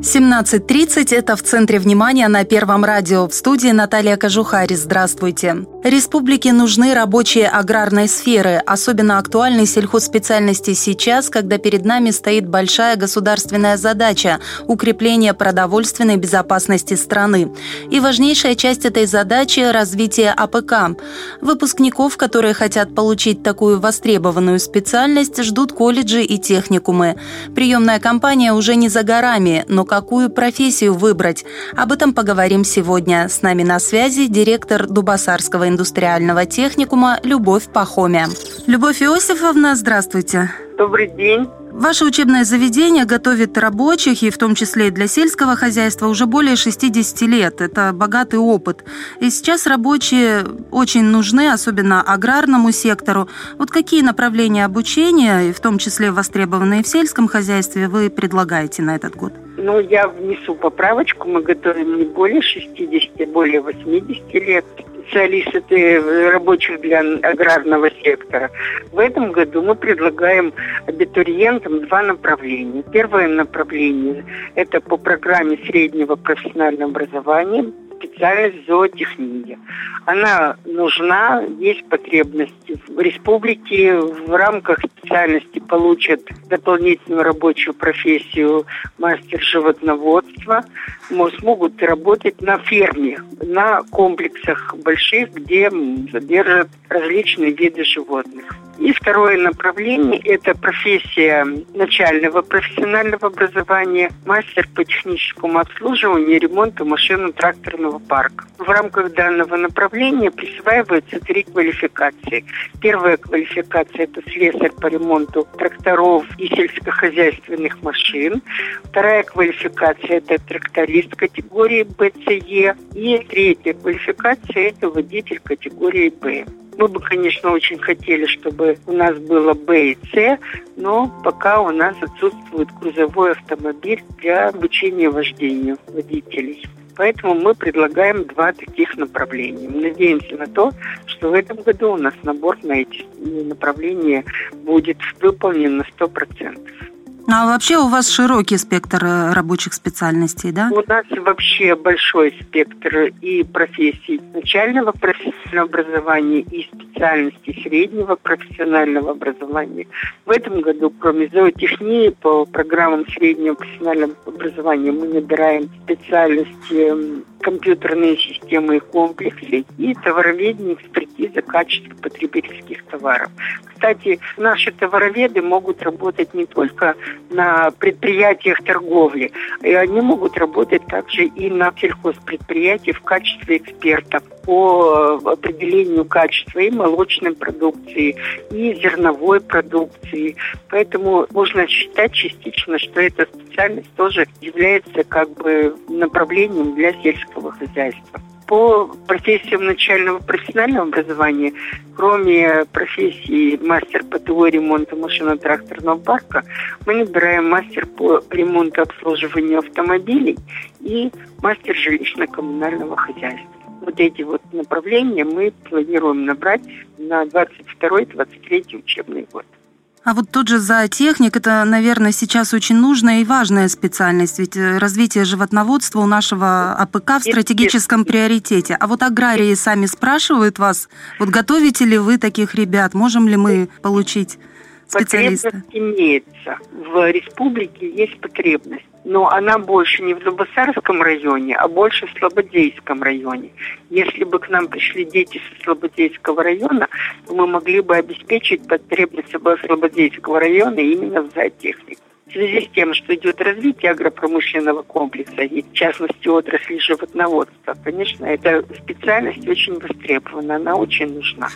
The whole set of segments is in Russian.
17.30 – это в центре внимания на Первом радио. В студии Наталья Кожухари. Здравствуйте. Республике нужны рабочие аграрной сферы. Особенно актуальны сельхозспециальности сейчас, когда перед нами стоит большая государственная задача – укрепление продовольственной безопасности страны. И важнейшая часть этой задачи – развитие АПК. Выпускников, которые хотят получить такую востребованную специальность, ждут колледжи и техникумы. Приемная кампания уже не за горами, но какую профессию выбрать. Об этом поговорим сегодня. С нами на связи директор Дубасарского индустриального техникума Любовь Пахомя. Любовь Иосифовна, здравствуйте. Добрый день. Ваше учебное заведение готовит рабочих, и в том числе и для сельского хозяйства, уже более 60 лет. Это богатый опыт. И сейчас рабочие очень нужны, особенно аграрному сектору. Вот какие направления обучения, и в том числе востребованные в сельском хозяйстве, вы предлагаете на этот год? Ну, я внесу поправочку. Мы готовим не более 60, а более 80 лет специалисты рабочих для аграрного сектора. В этом году мы предлагаем абитуриентам два направления. Первое направление – это по программе среднего профессионального образования специальность зоотехния. Она нужна, есть потребности. В республике в рамках специальности получат дополнительную рабочую профессию мастер животноводства, смогут работать на ферме, на комплексах больших, где содержат различные виды животных. И второе направление – это профессия начального профессионального образования, мастер по техническому обслуживанию и ремонту машинно-тракторного парка. В рамках данного направления присваиваются три квалификации. Первая квалификация – это слесарь по ремонту тракторов и сельскохозяйственных машин. Вторая квалификация – это тракторист категории БЦЕ. И третья квалификация – это водитель категории Б. Мы бы, конечно, очень хотели, чтобы у нас было Б и С, но пока у нас отсутствует грузовой автомобиль для обучения вождению водителей. Поэтому мы предлагаем два таких направления. Мы надеемся на то, что в этом году у нас набор на эти направления будет выполнен на 100%. А вообще у вас широкий спектр э, рабочих специальностей, да? У нас вообще большой спектр и профессий начального профессионального образования, и специальностей среднего профессионального образования. В этом году, кроме зоотехнии, по программам среднего профессионального образования мы набираем специальности компьютерные системы и комплексы и товароведение, экспертиза качества потребительских товаров. Кстати, наши товароведы могут работать не только на предприятиях торговли, и они могут работать также и на сельхозпредприятиях в качестве экспертов по определению качества и молочной продукции, и зерновой продукции. Поэтому можно считать частично, что эта специальность тоже является как бы направлением для сельского хозяйства по профессиям начального профессионального образования, кроме профессии мастер по ТО ремонта машино-тракторного парка, мы набираем мастер по ремонту обслуживанию автомобилей и мастер жилищно-коммунального хозяйства. Вот эти вот направления мы планируем набрать на 22-23 учебный год. А вот тот же зоотехник, это, наверное, сейчас очень нужная и важная специальность, ведь э, развитие животноводства у нашего АПК в стратегическом приоритете. А вот аграрии сами спрашивают вас, вот готовите ли вы таких ребят, можем ли мы получить специалиста? Потребность имеется. В республике есть потребность. Но она больше не в Дубасарском районе, а больше в Слободейском районе. Если бы к нам пришли дети с Слободейского района, то мы могли бы обеспечить потребность Слободейского района именно в зоотехнике. В связи с тем, что идет развитие агропромышленного комплекса и, в частности, отрасли животноводства, конечно, эта специальность очень востребована, она очень нужна.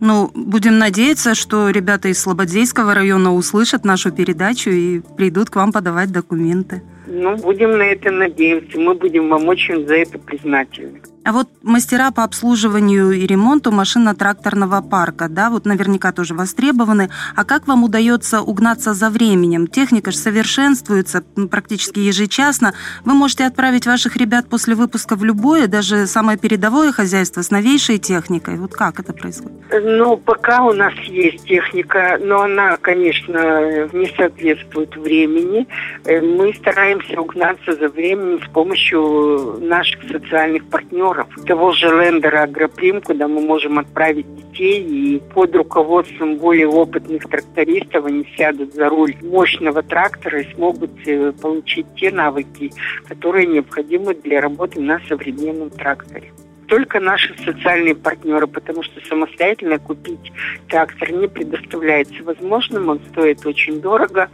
Ну, будем надеяться, что ребята из Слободейского района услышат нашу передачу и придут к вам подавать документы. Ну, будем на это надеяться. Мы будем вам очень за это признательны. А вот мастера по обслуживанию и ремонту машино-тракторного парка, да, вот наверняка тоже востребованы. А как вам удается угнаться за временем? Техника же совершенствуется практически ежечасно. Вы можете отправить ваших ребят после выпуска в любое, даже самое передовое хозяйство с новейшей техникой. Вот как это происходит? Ну, пока у нас есть техника, но она, конечно, не соответствует времени. Э, мы стараемся угнаться за временем с помощью наших социальных партнеров партнеров, того же Лендера Агроприм, куда мы можем отправить детей, и под руководством более опытных трактористов они сядут за руль мощного трактора и смогут э, получить те навыки, которые необходимы для работы на современном тракторе только наши социальные партнеры, потому что самостоятельно купить трактор не предоставляется возможным, он стоит очень дорого.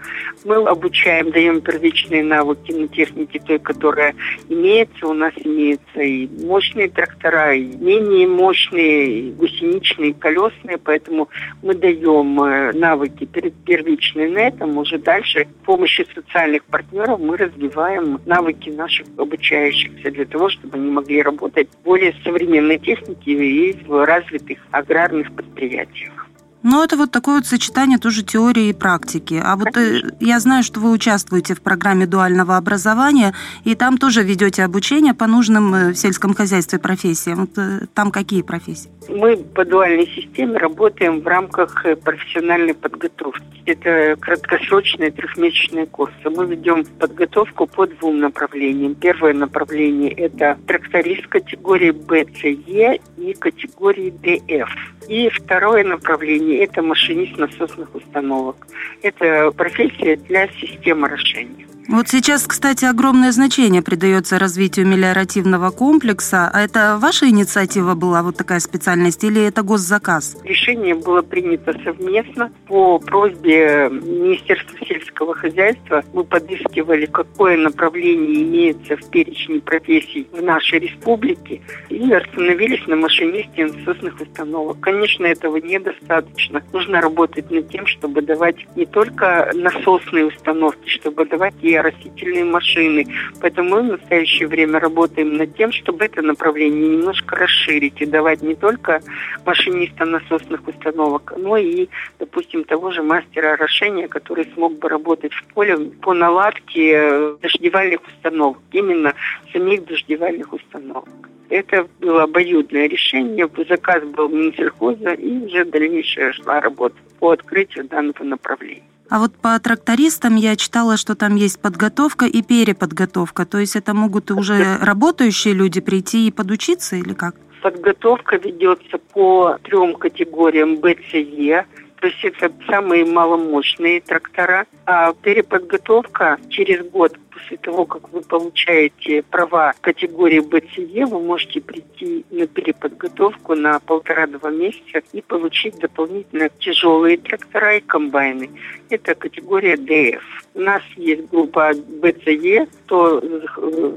Мы обучаем, даем первичные навыки на технике той, которая имеется. У нас имеются и мощные трактора, и менее мощные, и гусеничные, и колесные, поэтому мы даем э, навыки первичные на этом. Уже дальше с помощью социальных партнеров мы развиваем навыки наших обучающихся для того, чтобы они могли работать более современной техники и в развитых аграрных предприятиях. Ну, это вот такое вот сочетание тоже теории и практики. А вот э, я знаю, что вы участвуете в программе дуального образования, и там тоже ведете обучение по нужным э, в сельском хозяйстве профессиям. Э, там какие профессии? Мы по дуальной системе работаем в рамках профессиональной подготовки. Это краткосрочные трехмесячные курсы. Мы ведем подготовку по двум направлениям. Первое направление – это тракторист категории БЦЕ и категории ДФ. И второе направление – это машинист насосных установок. Это профессия для системы орошения. Вот сейчас, кстати, огромное значение придается развитию мелиоративного комплекса. А это ваша инициатива была, вот такая специальность, или это госзаказ? Решение было принято совместно по просьбе Министерства сельского хозяйства. Мы подыскивали, какое направление имеется в перечне профессий в нашей республике, и остановились на машинисте насосных установок. Конечно, этого недостаточно. Нужно работать над тем, чтобы давать не только насосные установки, чтобы давать и растительные машины. Поэтому мы в настоящее время работаем над тем, чтобы это направление немножко расширить и давать не только машиниста насосных установок, но и, допустим, того же мастера орошения, который смог бы работать в поле по наладке э, дождевальных установок, именно самих дождевальных установок. Это было обоюдное решение, заказ был Минсельхоза, и уже дальнейшая шла работа по открытию данного направления. А вот по трактористам я читала, что там есть подготовка и переподготовка. То есть это могут уже работающие люди прийти и подучиться или как? Подготовка ведется по трем категориям БЦЕ, то есть это самые маломощные трактора. А переподготовка через год после того, как вы получаете права категории БЦЕ, вы можете прийти на переподготовку на полтора-два месяца и получить дополнительно тяжелые трактора и комбайны. Это категория ДФ. У нас есть группа БЦЕ, кто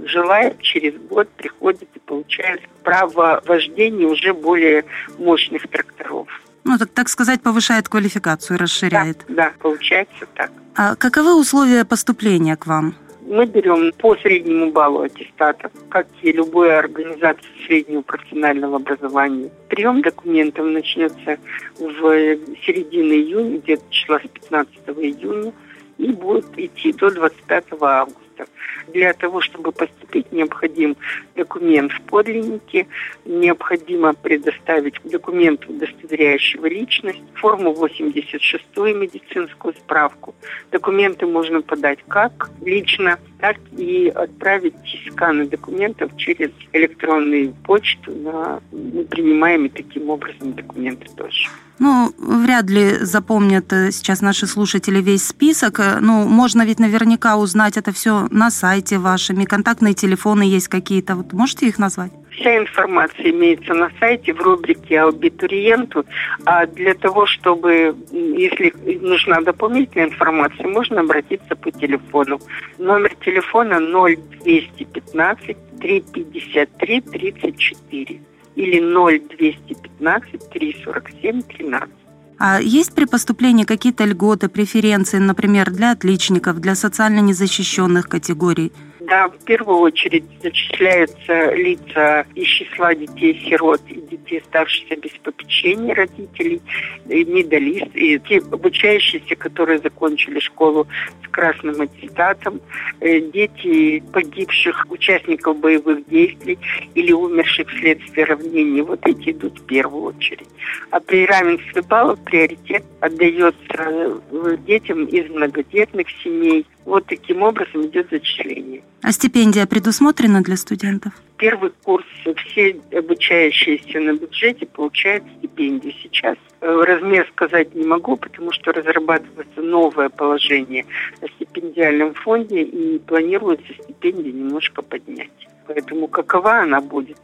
желает, через год приходит и получает право вождения уже более мощных тракторов. Ну, так, так сказать, повышает квалификацию, расширяет. Да, да, получается так. А каковы условия поступления к вам? Мы берем по среднему баллу аттестата, как и любая организация среднего профессионального образования. Прием документов начнется в середине июня, где-то числа с 15 июня, и будет идти до 25 августа документов. Для того, чтобы поступить, необходим документ в подлиннике, необходимо предоставить документ, удостоверяющего личность, форму 86 медицинскую справку. Документы можно подать как лично, так и отправить сканы документов через электронную почту на принимаемые таким образом документы тоже. Ну, вряд ли запомнят э, сейчас наши слушатели весь список. Э, ну, можно ведь наверняка узнать это все на сайте вашими. Контактные телефоны есть какие-то. Вот можете их назвать? Вся информация имеется на сайте в рубрике «Абитуриенту». А для того, чтобы, если нужна дополнительная информация, можно обратиться по телефону. Номер телефона 0215 353 34 или 0215 347 13. А есть при поступлении какие-то льготы, преференции, например, для отличников, для социально незащищенных категорий? Да, в первую очередь зачисляются лица из числа детей-сирот и детей, оставшихся без попечения родителей, и медалист, и те обучающиеся, которые закончили школу с красным аттестатом, э, дети погибших участников боевых действий или умерших вследствие равнений. Вот эти идут в первую очередь. А при равенстве баллов приоритет отдается э, детям из многодетных семей. Вот таким образом идет зачисление. А стипендия предусмотрена для студентов? Первый курс все обучающиеся на бюджете получают стипендию. Сейчас э, размер сказать не могу, потому что разрабатывается новое положение о стипендиальном фонде и планируется стипендию немножко поднять. Поэтому какова она будет,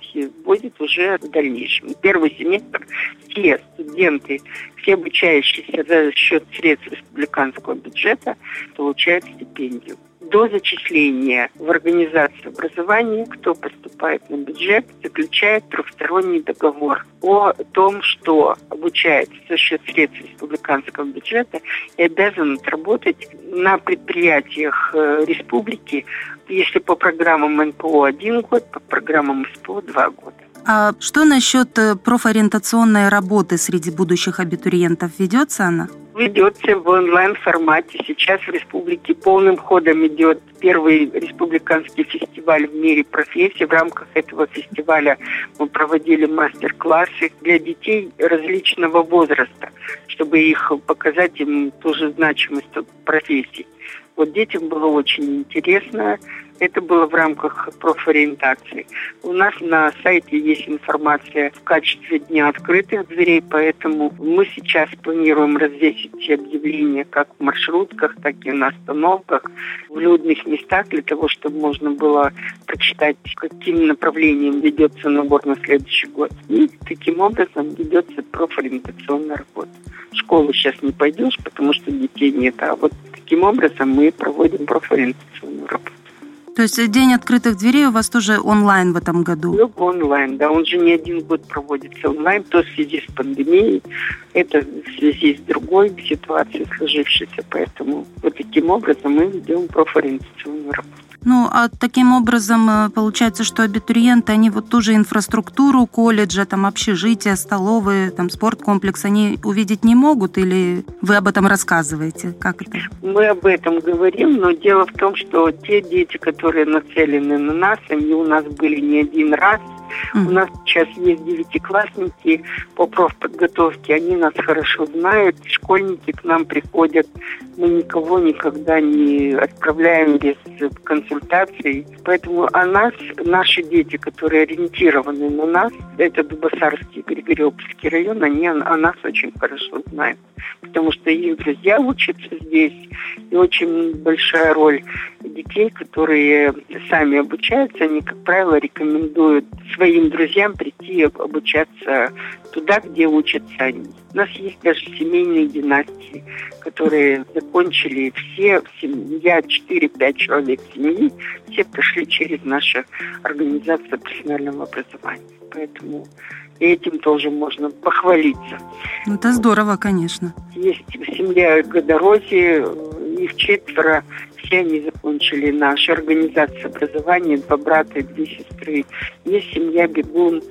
будет уже в дальнейшем. Первый семестр все студенты, все обучающиеся за счет средств республиканского бюджета получают стипендию до зачисления в организацию образования, кто поступает на бюджет, заключает трехсторонний договор о том, что обучается за счет средств республиканского бюджета и обязан отработать на предприятиях э, республики, если по программам НПО один год, по программам СПО два года. А что насчет э, профориентационной работы среди будущих абитуриентов? Ведется она? Ведется в онлайн-формате. Сейчас в республике полным ходом идет первый республиканский фестиваль в мире профессий. В рамках этого фестиваля мы проводили мастер-классы для детей различного возраста, чтобы их показать им тоже значимость профессий. Вот детям было очень интересно. Это было в рамках профориентации. У нас на сайте есть информация в качестве дня открытых дверей, поэтому мы сейчас планируем развесить все объявления как в маршрутках, так и на остановках, в людных местах, для того, чтобы можно было прочитать, каким направлением ведется набор на следующий год. И таким образом ведется профориентационная работа. В школу сейчас не пойдешь, потому что детей нет, а вот таким образом мы проводим профориентационную работу. То есть день открытых дверей у вас тоже онлайн в этом году? Ну, онлайн, да. Он же не один год проводится онлайн, то в связи с пандемией, это в связи с другой ситуацией сложившейся. Поэтому вот таким образом мы ведем профориентационную работу. Ну, а таким образом э, получается, что абитуриенты, они вот ту же инфраструктуру колледжа, там общежития, столовые, там спорткомплекс, они увидеть не могут или вы об этом рассказываете? Как это? Мы об этом говорим, но дело в том, что те дети, которые нацелены на нас, они у нас были не один раз, Mm. У нас сейчас есть девятиклассники по профподготовке, они нас хорошо знают, школьники к нам приходят, мы никого никогда не отправляем без консультаций. Поэтому о нас, наши дети, которые ориентированы на нас, это Дубасарский, Григорьевский район, они о нас очень хорошо знают. Потому что их друзья учатся здесь, и очень большая роль детей, которые сами обучаются, они, как правило, рекомендуют своим друзьям прийти обучаться туда, где учатся они. У нас есть даже семейные династии, которые закончили все, семья, 4-5 человек семьи, все прошли через нашу организацию профессионального образования. Поэтому этим тоже можно похвалиться. Ну, это здорово, конечно. Есть семья Годорози, их четверо, все они закончили нашу организацию образования, два брата и две сестры. Есть семья Бегун,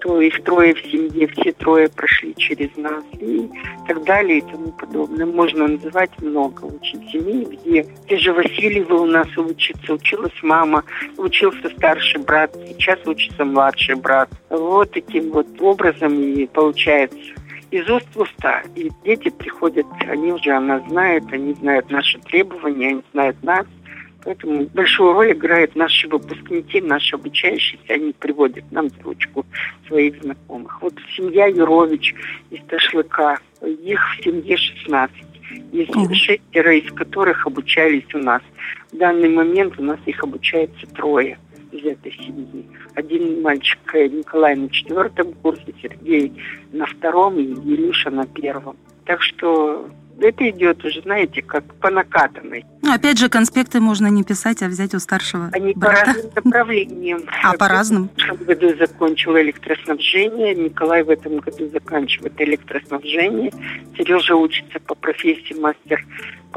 то их трое в семье, все трое прошли через нас. И так далее и тому подобное. Можно называть много. Очень семей, где? Те же Васильевы у нас учатся, училась мама, учился старший брат, сейчас учится младший брат. Вот таким вот образом и получается из уст в уста. И дети приходят, они уже о нас знают, они знают наши требования, они знают нас. Поэтому большую роль играют наши выпускники, наши обучающиеся. Они приводят нам ручку своих знакомых. Вот семья Юрович из Ташлыка, их в семье 16. Есть mm шестеро, из которых обучались у нас. В данный момент у нас их обучается трое из этой семьи. Один мальчик э, Николай на четвертом курсе, Сергей на втором и Илюша на первом. Так что это идет уже, знаете, как по накатанной. Ну, опять же, конспекты можно не писать, а взять у старшего Они брата. по разным направлениям. А, по разным? В прошлом году закончил электроснабжение, Николай в этом году заканчивает электроснабжение, Сережа учится по профессии мастер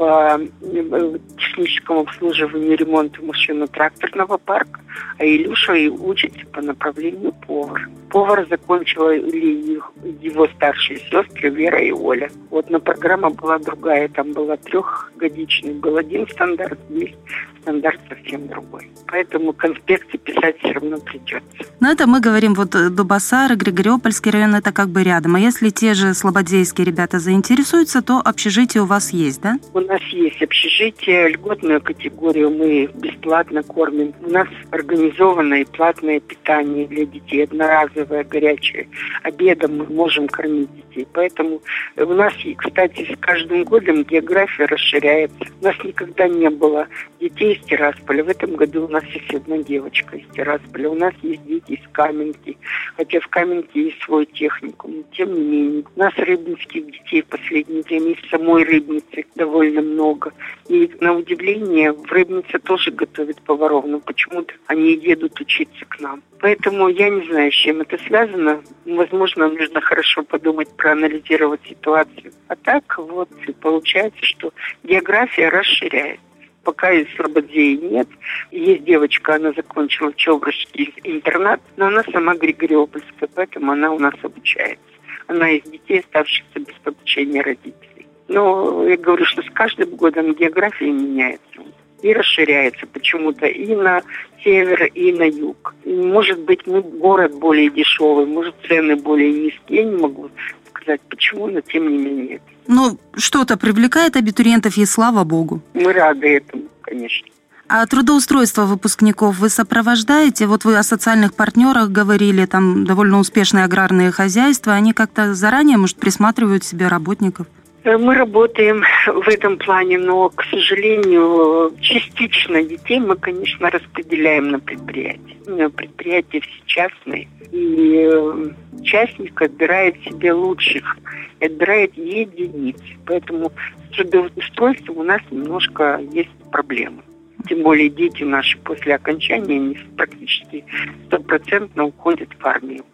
по э, техническому обслуживанию и ремонту машино-тракторного парка, а Илюша и учится по направлению повар. Повар закончила его старшие сестры Вера и Оля. Вот, но программа была другая, там была трехгодичный, был один стандарт, здесь стандарт совсем другой. Поэтому конспекты писать все равно придется. Но это мы говорим, вот э, Дубасар, Григориопольский район, это как бы рядом. А если те же слободейские ребята заинтересуются, то общежитие у вас есть, да? У нас есть общежитие, льготную категорию мы бесплатно кормим. У нас организованное платное питание для детей, одноразовое, горячее. Обедом мы можем кормить детей. Поэтому у нас, кстати, с каждым годом география расширяется. У нас никогда не было детей из Тирасполя. В этом году у нас есть одна девочка из Тирасполя. У нас есть дети из Каменки. Хотя в Каменке есть свой техникум. Тем не менее, у нас рыбницких детей в последнее время из самой рыбницы довольно много. И на удивление в рыбнице тоже готовят поваров, но почему-то они едут учиться к нам. Поэтому я не знаю, с чем это связано. Возможно, нужно хорошо подумать, проанализировать ситуацию. А так вот получается, что география расширяется пока из Слободзеи нет. Есть девочка, она закончила Чеврышский интернат, но она сама Григориопольская, поэтому она у нас обучается. Она из детей, оставшихся без попечения родителей. Но я говорю, что с каждым годом география меняется и расширяется почему-то и на север, и на юг. Может быть, мы город более дешевый, может, цены более низкие. Я не могу сказать, почему, но тем не менее. Ну, что-то привлекает абитуриентов, и слава богу. Мы рады этому, конечно. А трудоустройство выпускников вы сопровождаете? Вот вы о социальных партнерах говорили, там довольно успешные аграрные хозяйства. Они как-то заранее, может, присматривают себе работников? Э, мы работаем в этом плане, но, к сожалению, частично детей мы, конечно, распределяем на предприятия. Предприятия все частные, и э, частник отбирает себе лучших, отбирает единиц. Поэтому с трудоустройством у нас немножко есть проблемы. Тем более дети наши после окончания они практически стопроцентно уходят в армию,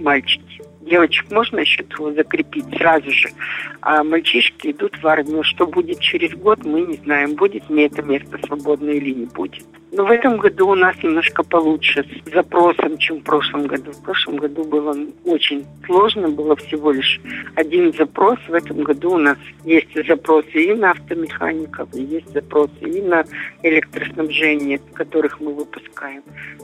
мальчики девочек можно еще закрепить сразу же, а мальчишки идут в армию. Что будет через год, мы не знаем, будет ли это место свободное или не будет. Но в этом году у нас немножко получше с запросом, чем в прошлом году. В прошлом году было очень сложно, было всего лишь один запрос. В этом году у нас есть запросы и на автомехаников, и есть запросы и на электроснабжение, которых мы выпускаем.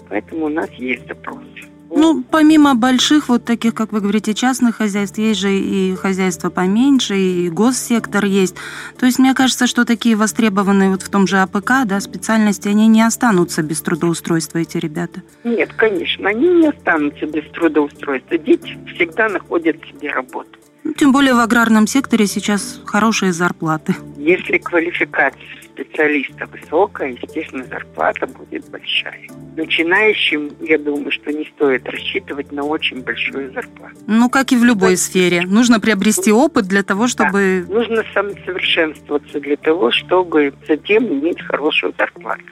Поэтому у нас есть запросы. Ну, помимо больших, вот таких, как вы говорите, частных хозяйств, есть же и хозяйства поменьше, и госсектор есть. То есть мне кажется, что такие востребованные вот в том же АПК, да, специальности, они не останутся без трудоустройства, эти ребята. Нет, конечно, они не останутся без трудоустройства. Дети всегда находят себе работу. Ну, тем более в аграрном секторе сейчас хорошие зарплаты. Если квалификация специалиста высокая, естественно, зарплата будет большая. Начинающим, я думаю, что не стоит рассчитывать на очень большую зарплату. Ну, как и в любой да. сфере. Нужно приобрести опыт для того, чтобы... Да. Нужно самосовершенствоваться для того, чтобы затем иметь хорошую зарплату.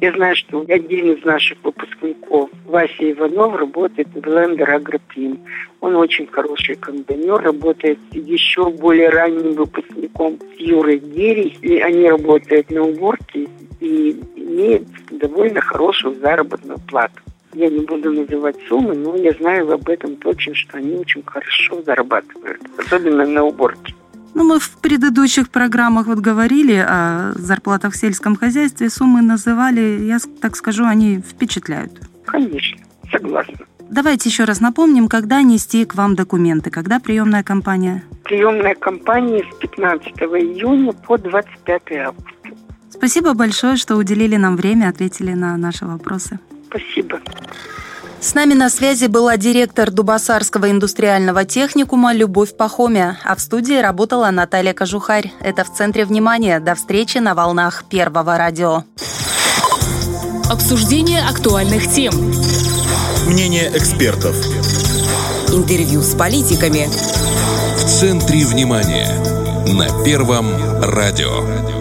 Я знаю, что один из наших выпускников, Вася Иванов, работает в Лендер Агроприм. Он очень хороший комбайнер, работает еще более ранним выпускником с Юрой Герей. И они работают на уборке и имеют довольно хорошую заработную плату. Я не буду называть суммы, но я знаю об этом точно, что они очень хорошо зарабатывают, особенно на уборке. Ну, мы в предыдущих программах вот говорили о зарплатах в сельском хозяйстве, суммы называли, я так скажу, они впечатляют. Конечно, согласна. Давайте еще раз напомним, когда нести к вам документы, когда приемная кампания? Приемная кампания с 15 июня по 25 августа. Спасибо большое, что уделили нам время, ответили на наши вопросы. Спасибо. С нами на связи была директор Дубасарского индустриального техникума Любовь Пахомя, а в студии работала Наталья Кожухарь. Это в центре внимания. До встречи на волнах Первого радио. Обсуждение актуальных тем. Мнение экспертов. Интервью с политиками. В центре внимания. На Первом радио.